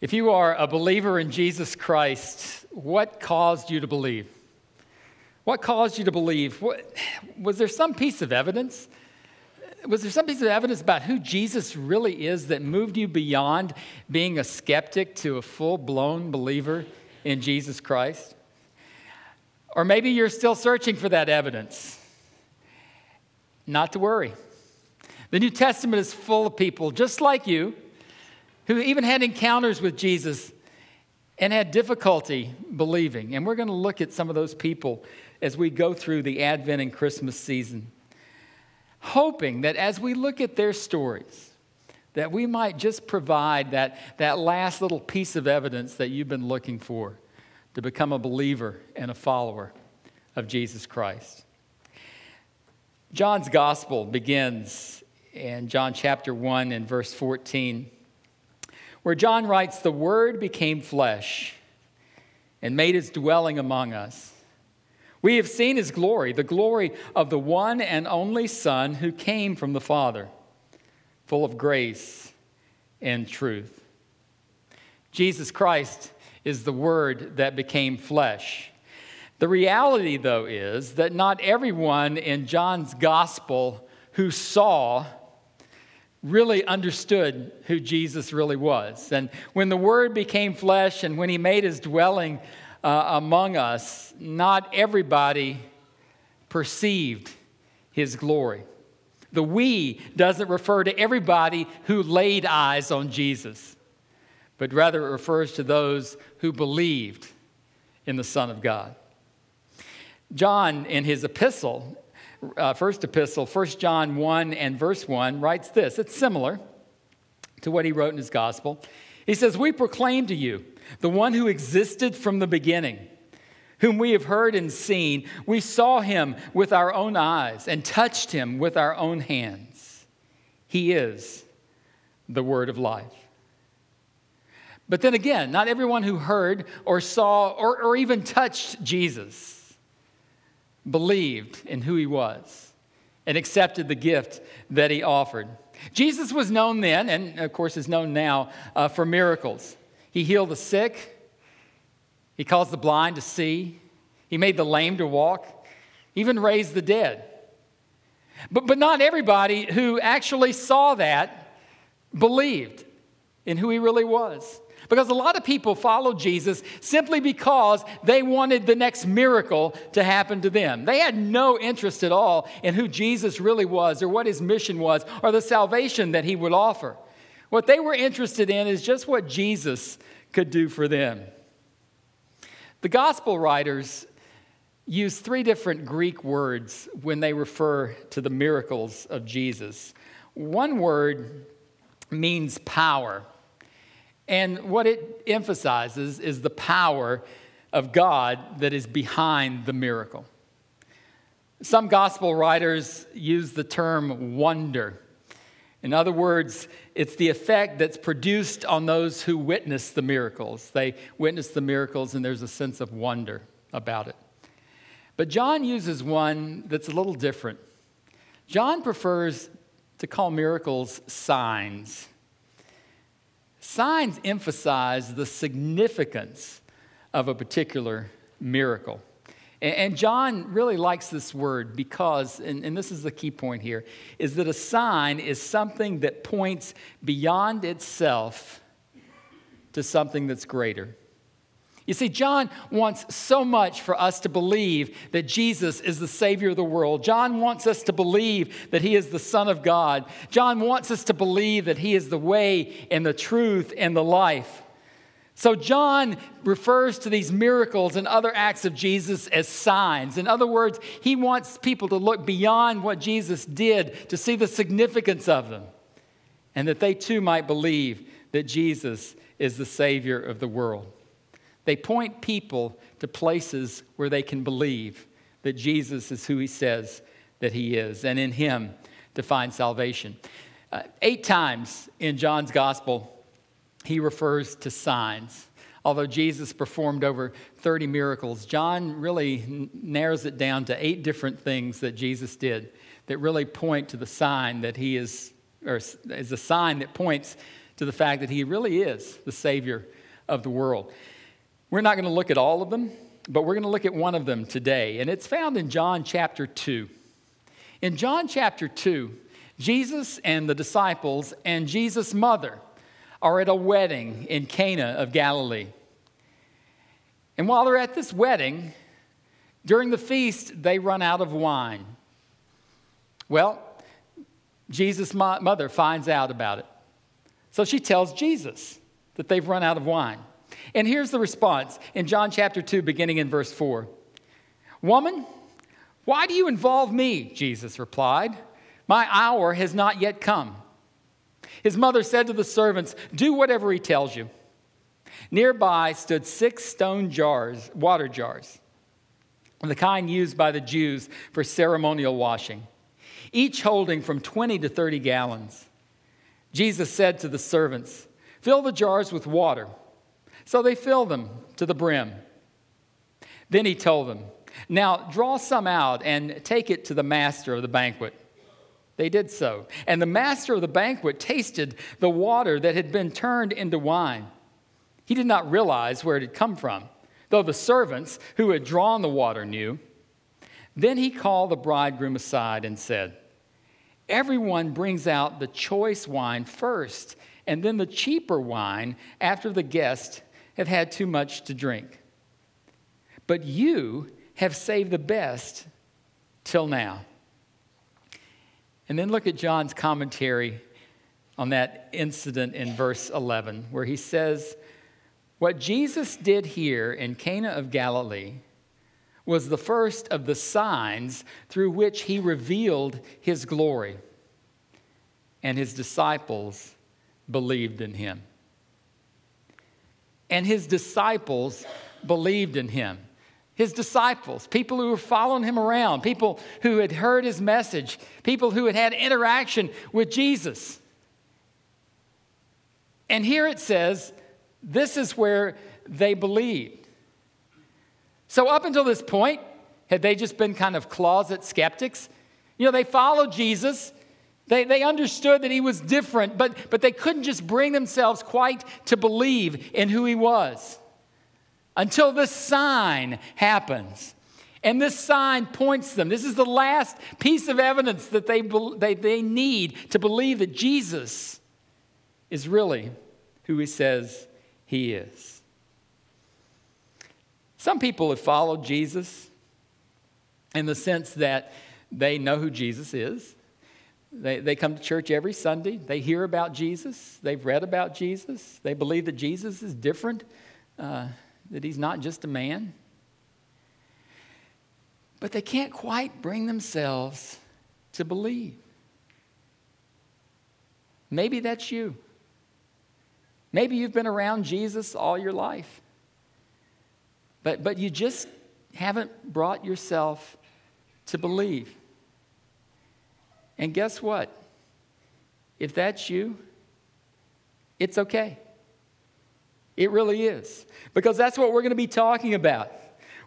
If you are a believer in Jesus Christ, what caused you to believe? What caused you to believe? What, was there some piece of evidence? Was there some piece of evidence about who Jesus really is that moved you beyond being a skeptic to a full blown believer in Jesus Christ? Or maybe you're still searching for that evidence. Not to worry. The New Testament is full of people just like you who even had encounters with Jesus and had difficulty believing. And we're going to look at some of those people as we go through the Advent and Christmas season, hoping that as we look at their stories, that we might just provide that, that last little piece of evidence that you've been looking for to become a believer and a follower of Jesus Christ. John's gospel begins in John chapter 1 and verse 14 where John writes, The Word became flesh and made his dwelling among us. We have seen his glory, the glory of the one and only Son who came from the Father, full of grace and truth. Jesus Christ is the Word that became flesh. The reality, though, is that not everyone in John's gospel who saw really understood who Jesus really was. And when the Word became flesh and when He made His dwelling uh, among us, not everybody perceived His glory. The we doesn't refer to everybody who laid eyes on Jesus, but rather it refers to those who believed in the Son of God. John, in his epistle, uh, first epistle, 1 John 1 and verse 1, writes this. It's similar to what he wrote in his gospel. He says, We proclaim to you the one who existed from the beginning, whom we have heard and seen. We saw him with our own eyes and touched him with our own hands. He is the word of life. But then again, not everyone who heard or saw or, or even touched Jesus believed in who he was and accepted the gift that he offered. Jesus was known then, and of course is known now, uh, for miracles. He healed the sick, he caused the blind to see, he made the lame to walk, even raised the dead. But, but not everybody who actually saw that believed in who he really was. Because a lot of people followed Jesus simply because they wanted the next miracle to happen to them. They had no interest at all in who Jesus really was or what his mission was or the salvation that he would offer. What they were interested in is just what Jesus could do for them. The gospel writers use three different Greek words when they refer to the miracles of Jesus. One word means power. And what it emphasizes is the power of God that is behind the miracle. Some gospel writers use the term wonder. In other words, it's the effect that's produced on those who witness the miracles. They witness the miracles and there's a sense of wonder about it. But John uses one that's a little different. John prefers to call miracles signs. Signs emphasize the significance of a particular miracle. And John really likes this word because, and, this is the key point here, is that a sign is something that points beyond itself to something that's greater. You see, John wants so much for us to believe that Jesus is the Savior of the world. John wants us to believe that He is the Son of God. John wants us to believe that He is the way and the truth and the life. So, John refers to these miracles and other acts of Jesus as signs. In other words, he wants people to look beyond what Jesus did to see the significance of them, and that they too might believe that Jesus is the Savior of the world. They point people to places where they can believe that Jesus is who he says that he is, and in him to find salvation. Uh, eight times in John's gospel, he refers to signs. Although Jesus performed over 30 miracles, John really narrows it down to eight different things that Jesus did that really point to the sign that he is, or is a sign that points to the fact that he really is the Savior of the world. We're not going to look at all of them, but we're going to look at one of them today, and it's found in John chapter 2. In John chapter 2, Jesus and the disciples and Jesus' mother are at a wedding in Cana of Galilee. And while they're at this wedding, during the feast, they run out of wine. Well, Jesus' mother finds out about it. So she tells Jesus that they've run out of wine. And here's the response in John chapter 2, beginning in verse 4. Woman, why do you involve me? Jesus replied. My hour has not yet come. His mother said to the servants, Do whatever he tells you. Nearby stood six stone jars, water jars, the kind used by the Jews for ceremonial washing, each holding from 20 to 30 gallons. Jesus said to the servants, Fill the jars with water. So they filled them to the brim. Then he told them, Now draw some out and take it to the master of the banquet. They did so. And the master of the banquet tasted the water that had been turned into wine. He did not realize where it had come from, though the servants who had drawn the water knew. Then he called the bridegroom aside and said, Everyone brings out the choice wine first, and then the cheaper wine after the guests have had too much to drink. But you have saved the best till now. And then look at John's commentary on that incident in verse 11, where he says, What Jesus did here in Cana of Galilee was the first of the signs through which he revealed his glory, and his disciples believed in him. And his disciples believed in him his disciples, people who were following him around, people who had heard his message, people who had had interaction with Jesus. And here it says, this is where they believed. So, up until this point, had they just been kind of closet skeptics? You know, they followed Jesus. They, they understood that he was different, but, but they couldn't just bring themselves quite to believe in who he was until this sign happens. And this sign points them. This is the last piece of evidence that they, they, they need to believe that Jesus is really who he says he is. Some people have followed Jesus in the sense that they know who Jesus is. They, they come to church every Sunday. They hear about Jesus. They've read about Jesus. They believe that Jesus is different. Uh, that he's not just a man. But they can't quite bring themselves to believe. Maybe that's you. Maybe you've been around Jesus all your life, but, but you just haven't brought yourself to believe. And guess what? If that's you, it's okay. It really is. Because that's what we're going to be talking about.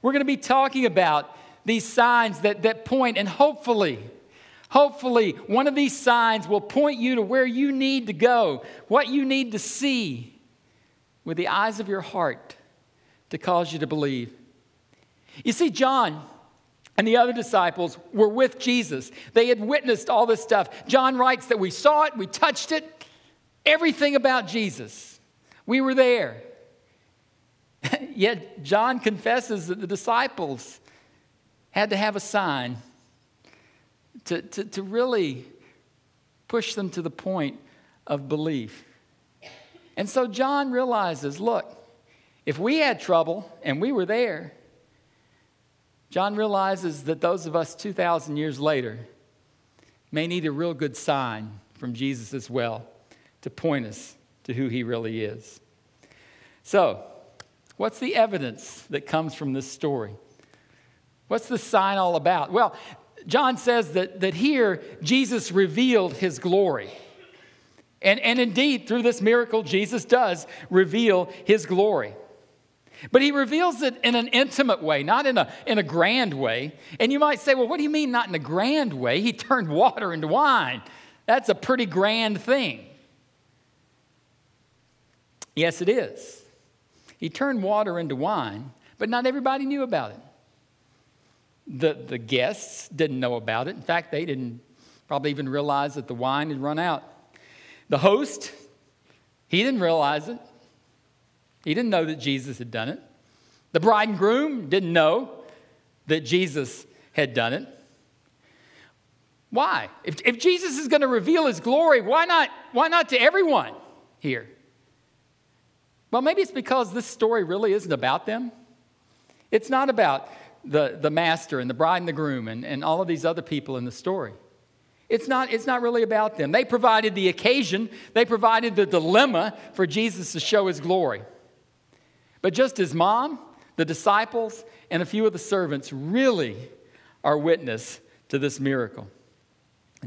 We're going to be talking about these signs that, that point, and hopefully, hopefully, one of these signs will point you to where you need to go, what you need to see with the eyes of your heart to cause you to believe. You see, John and the other disciples were with Jesus. They had witnessed all this stuff. John writes that we saw it, we touched it, everything about Jesus. We were there. Yet John confesses that the disciples had to have a sign to, to, to really push them to the point of belief. And so John realizes look, if we had trouble and we were there, John realizes that those of us 2,000 years later may need a real good sign from Jesus as well to point us to who he really is. So, what's the evidence that comes from this story? What's the sign all about? Well, John says that, that here Jesus revealed his glory. And, and indeed, through this miracle, Jesus does reveal his glory. But he reveals it in an intimate way, not in a, in a grand way. And you might say, well, what do you mean not in a grand way? He turned water into wine. That's a pretty grand thing. Yes, it is. He turned water into wine, but not everybody knew about it. The, the guests didn't know about it. In fact, they didn't probably even realize that the wine had run out. The host, he didn't realize it. He didn't know that Jesus had done it. The bride and groom didn't know that Jesus had done it. Why? If, if Jesus is going to reveal his glory, why not, why not to everyone here? Well, maybe it's because this story really isn't about them. It's not about the, the master and the bride and the groom and, and all of these other people in the story. It's not, it's not really about them. They provided the occasion, they provided the dilemma for Jesus to show his glory. But just his mom, the disciples, and a few of the servants really are witness to this miracle.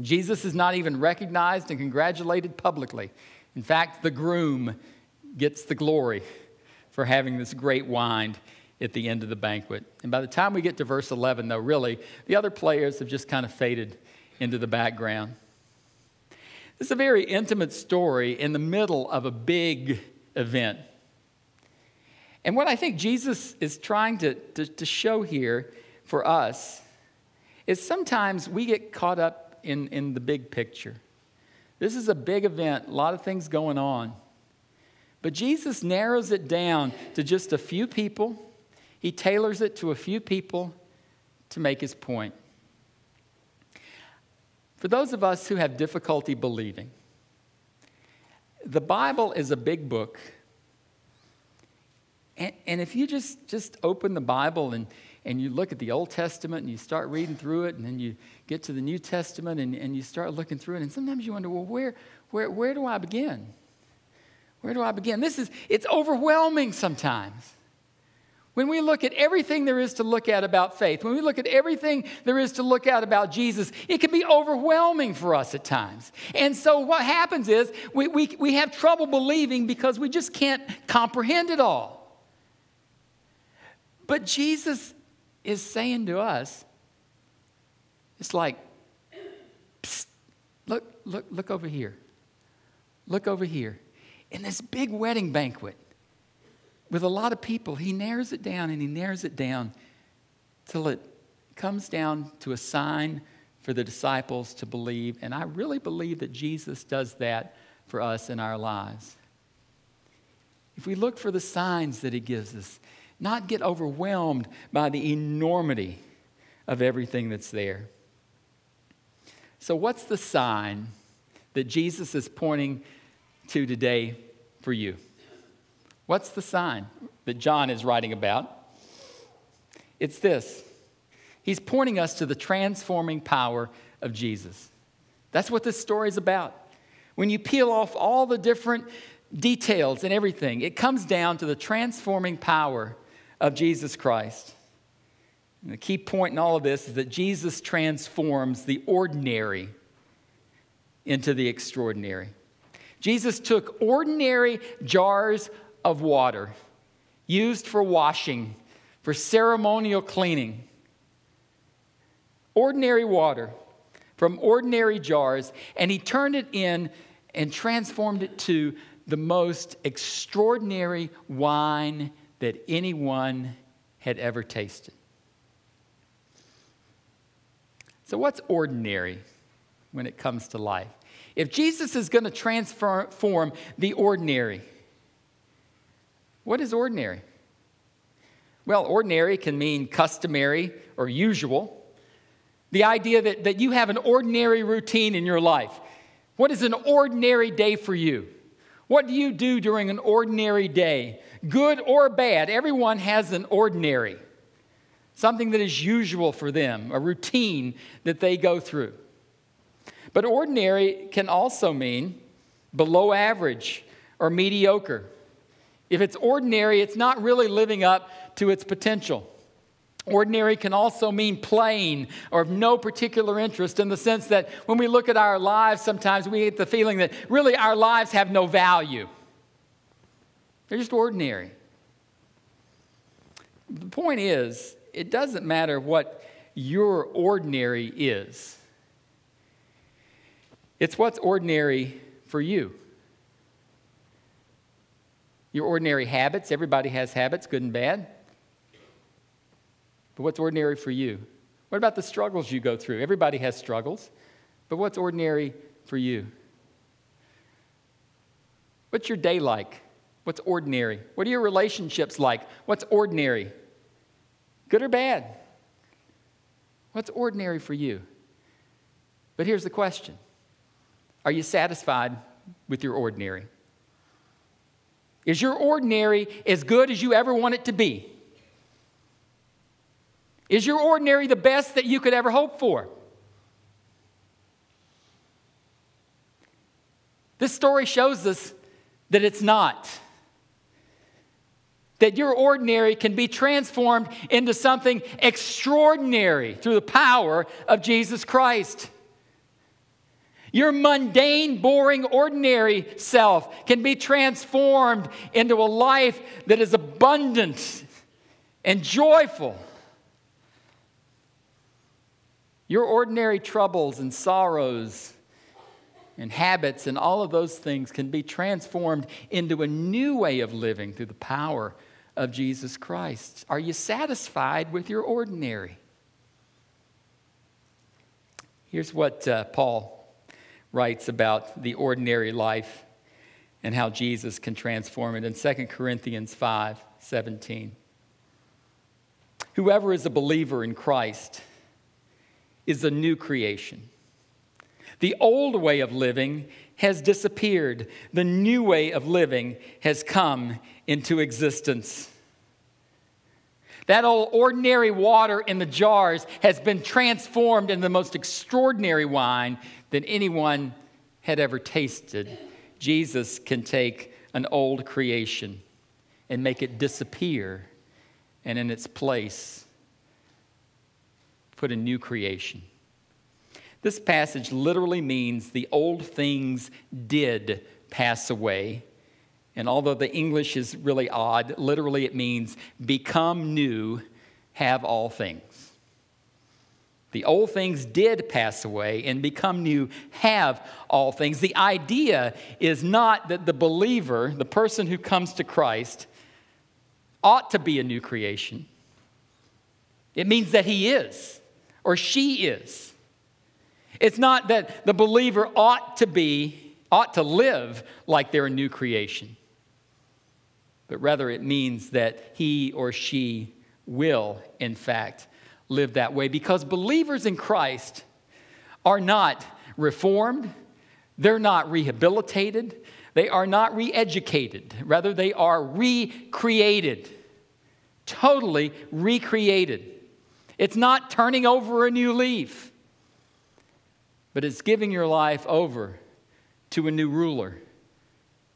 Jesus is not even recognized and congratulated publicly. In fact, the groom gets the glory for having this great wine at the end of the banquet. And by the time we get to verse 11, though, really, the other players have just kind of faded into the background. This is a very intimate story in the middle of a big event. And what I think Jesus is trying to, to, to show here for us is sometimes we get caught up in, in the big picture. This is a big event, a lot of things going on. But Jesus narrows it down to just a few people. He tailors it to a few people to make his point. For those of us who have difficulty believing, the Bible is a big book. And, and, if you just, just open the Bible and, and you look at the Old Testament and you start reading through it, and then you get to the New Testament and, and you start looking through it, and sometimes you wonder, well, where, where, where do I begin? Where do I begin? This is, it's overwhelming sometimes. When we look at everything there is to look at about faith, when we look at everything there is to look at about Jesus, it can be overwhelming for us at times. And so what happens is we, we, we have trouble believing because we just can't comprehend it all. But Jesus is saying to us, it's like, look, look, look over here. Look over here. In this big wedding banquet, with a lot of people, he narrows it down and he narrows it down till it comes down to a sign for the disciples to believe. And I really believe that Jesus does that for us in our lives. If we look for the signs that he gives us, not get overwhelmed by the enormity of everything that's there. So, what's the sign that Jesus is pointing to today for you? What's the sign that John is writing about? It's this He's pointing us to the transforming power of Jesus. That's what this story is about. When you peel off all the different details and everything, it comes down to the transforming power of Jesus Christ. And the key point in all of this is that Jesus transforms the ordinary into the extraordinary. Jesus took ordinary jars of water used for washing, for ceremonial cleaning. Ordinary water from ordinary jars, and he turned it in and transformed it to the most extraordinary wine that anyone had ever tasted. So, what's ordinary when it comes to life? If Jesus is going to transform the ordinary, what is ordinary? Well, ordinary can mean customary or usual. The idea that, that you have an ordinary routine in your life. What is an ordinary day for you? What do you do during an ordinary day? Good or bad, everyone has an ordinary, something that is usual for them, a routine that they go through. But ordinary can also mean below average or mediocre. If it's ordinary, it's not really living up to its potential. Ordinary can also mean plain or of no particular interest in the sense that when we look at our lives, sometimes we get the feeling that really our lives have no value. They're just ordinary. The point is, it doesn't matter what your ordinary is, it's what's ordinary for you. Your ordinary habits. Everybody has habits, good and bad. But what's ordinary for you? What about the struggles you go through? Everybody has struggles, but what's ordinary for you? What's your day like? What's ordinary? What are your relationships like? What's ordinary? Good or bad? What's ordinary for you? But here's the question Are you satisfied with your ordinary? Is your ordinary as good as you ever want it to be? Is your ordinary the best that you could ever hope for? This story shows us that it's not. That your ordinary can be transformed into something extraordinary through the power of Jesus Christ. Your mundane, boring, ordinary self can be transformed into a life that is abundant and joyful. Your ordinary troubles and sorrows and habits and all of those things can be transformed into a new way of living through the power of Jesus Christ. Are you satisfied with your ordinary? Here's what uh, Paul writes about the ordinary life and how Jesus can transform it in 2 Corinthians 5 17. Whoever is a believer in Christ is a new creation. The old way of living has disappeared, the new way of living has come into existence. That old ordinary water in the jars has been transformed into the most extraordinary wine that anyone had ever tasted. Jesus can take an old creation and make it disappear, and in its place, put a new creation. This passage literally means the old things did pass away. And although the English is really odd, literally it means become new, have all things. The old things did pass away and become new, have all things. The idea is not that the believer, the person who comes to Christ, ought to be a new creation. It means that he is or she is. It's not that the believer ought to be, ought to live like they're a new creation, but rather it means that he or she will, in fact, live that way because believers in Christ are not reformed, they're not rehabilitated, they are not re educated. Rather, they are recreated, totally recreated. It's not turning over a new leaf, but it's giving your life over to a new ruler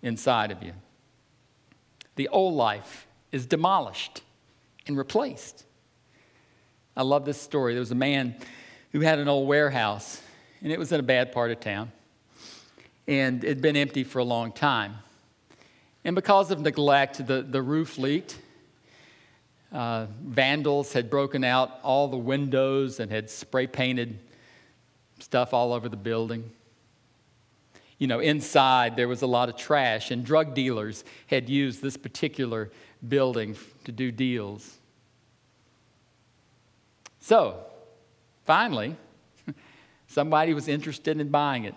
inside of you. The old life is demolished and replaced. I love this story. There was a man who had an old warehouse, and it was in a bad part of town, and it had been empty for a long time. And because of neglect, the, the roof leaked uh, vandals had broken out all the windows and had spray painted stuff all over the building. You know, inside there was a lot of trash, and drug dealers had used this particular building to do deals. So, finally, somebody was interested in buying it.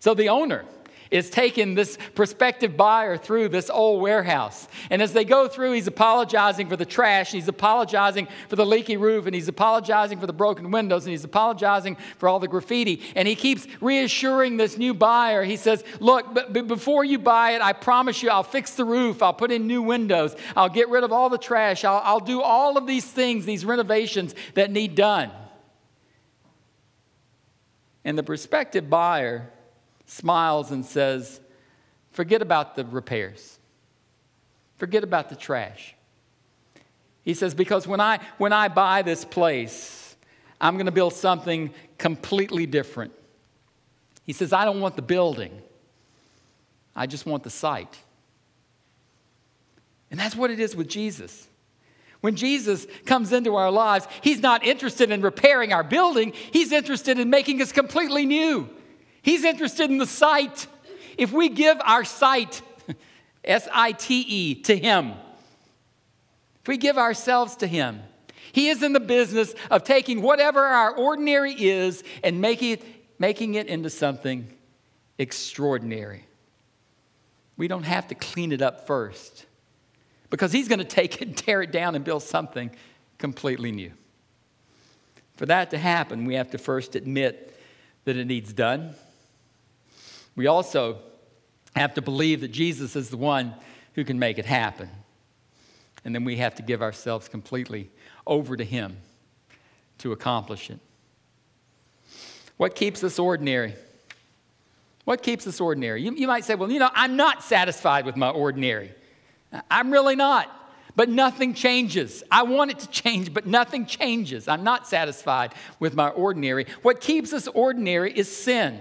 So the owner is taking this prospective buyer through this old warehouse. And as they go through, he's apologizing for the trash, he's apologizing for the leaky roof, and he's apologizing for the broken windows, and he's apologizing for all the graffiti. And he keeps reassuring this new buyer. He says, Look, but before you buy it, I promise you I'll fix the roof, I'll put in new windows, I'll get rid of all the trash, I'll, I'll do all of these things, these renovations that need done. And the prospective buyer smiles and says, Forget about the repairs, forget about the trash. He says, Because when I, when I buy this place, I'm going to build something completely different. He says, I don't want the building, I just want the site. And that's what it is with Jesus. When Jesus comes into our lives, he's not interested in repairing our building, he's interested in making us completely new. He's interested in the site. If we give our site S I T E, to Him. If we give ourselves to Him, He is in the business of taking whatever our ordinary is and making it, making it into something extraordinary. We don't have to clean it up first because He's going to take it, tear it down, and build something completely new. For that to happen, we have to first admit that it needs done. We also have to believe that Jesus is the one who can make it happen. And then we have to give ourselves completely over to Him to accomplish it. What keeps us ordinary? What keeps us ordinary? You, you might say, well, you know, I'm not satisfied with my ordinary. I'm really not. But nothing changes. I want it to change, but nothing changes. I'm not satisfied with my ordinary. What keeps us ordinary is sin.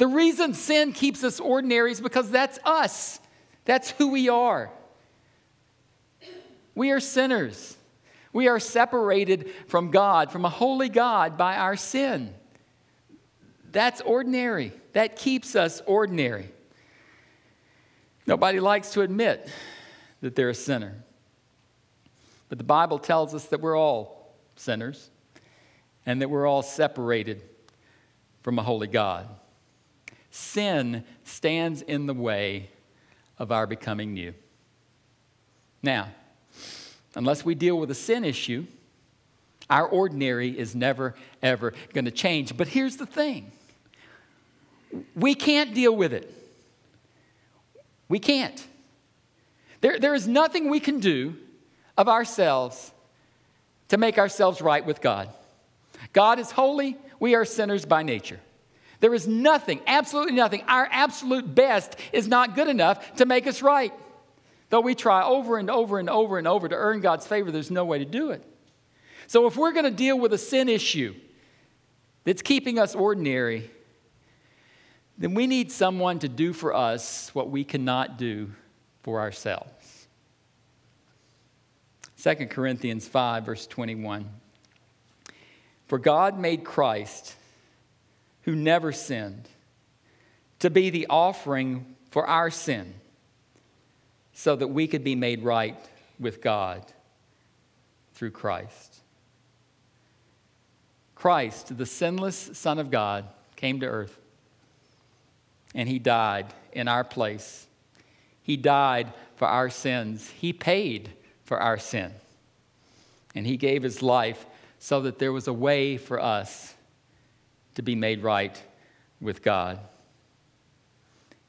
The reason sin keeps us ordinary is because that's us, that's who we are. We are sinners. We are separated from God, from a holy God, by our sin. That's ordinary. That keeps us ordinary. Nobody likes to admit that they're a sinner. But the Bible tells us that we're all sinners and that we're all separated from a holy God. Sin stands in the way of our becoming new. Now, unless we deal with a sin issue, our ordinary is never, ever going to change. But here's the thing we can't deal with it. We can't. There, there is nothing we can do of ourselves to make ourselves right with God. God is holy, we are sinners by nature. There is nothing, absolutely nothing. Our absolute best is not good enough to make us right. Though we try over and over and over and over to earn God's favor, there's no way to do it. So if we're going to deal with a sin issue that's keeping us ordinary, then we need someone to do for us what we cannot do for ourselves. 2 Corinthians 5, verse 21. For God made Christ who never sinned, to be the offering for our sin, so that we could be made right with God through Christ. Christ, the sinless Son of God, came to earth and he died in our place. He died for our sins. He paid for our sin. And he gave his life so that there was a way for us to be made right with God.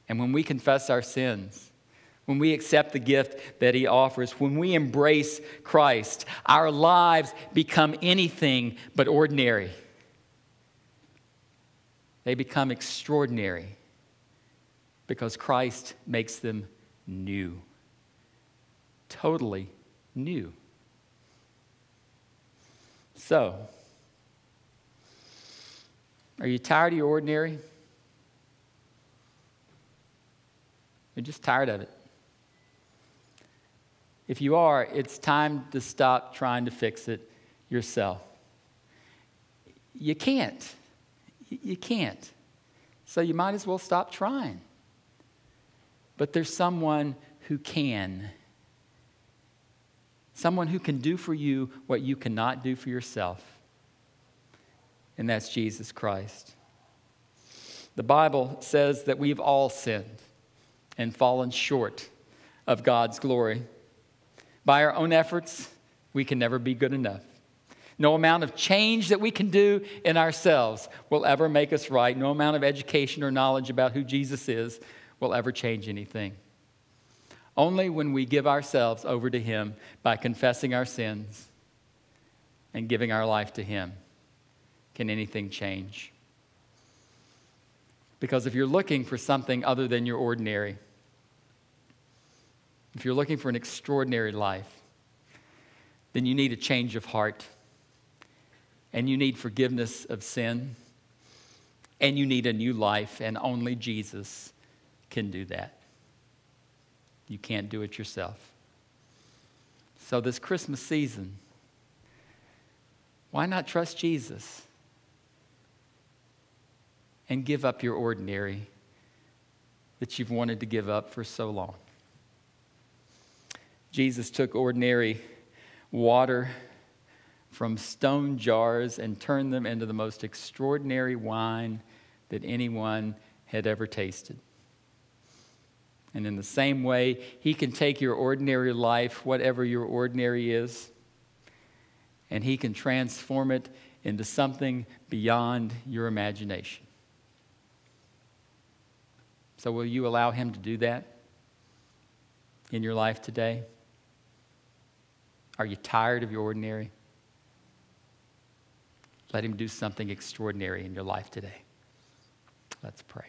And when we confess our sins, when we accept the gift that He offers, when we embrace Christ, our lives become anything but ordinary. They become extraordinary because Christ makes them new. Totally new. So, are you tired of your ordinary? You're just tired of it. If you are, it's time to stop trying to fix it yourself. You can't. You can't. So you might as well stop trying. But there's someone who can. Someone who can do for you what you cannot do for yourself and that's Jesus Christ. The Bible says that we've all sinned and fallen short of God's glory. By our own efforts, we can never be good enough. No amount of change that we can do in ourselves will ever make us right. No amount of education or knowledge about who Jesus is will ever change anything. Only when we give ourselves over to Him by confessing our sins and giving our life to Him can anything change. Because if you're looking for something other than your ordinary, if you're looking for an extraordinary life, then you need a change of heart, and you need forgiveness of sin, and you need a new life, and only Jesus can do that. You can't do it yourself. So, this Christmas season, why not trust Jesus? And give up your ordinary that you've wanted to give up for so long. Jesus took ordinary water from stone jars and turned them into the most extraordinary wine that anyone had ever tasted. And in the same way, He can take your ordinary life, whatever your ordinary is, and He can transform it into something beyond your imagination. So, will you allow Him to do that in your life today? Are you tired of your ordinary? Let Him do something extraordinary in your life today. Let's pray.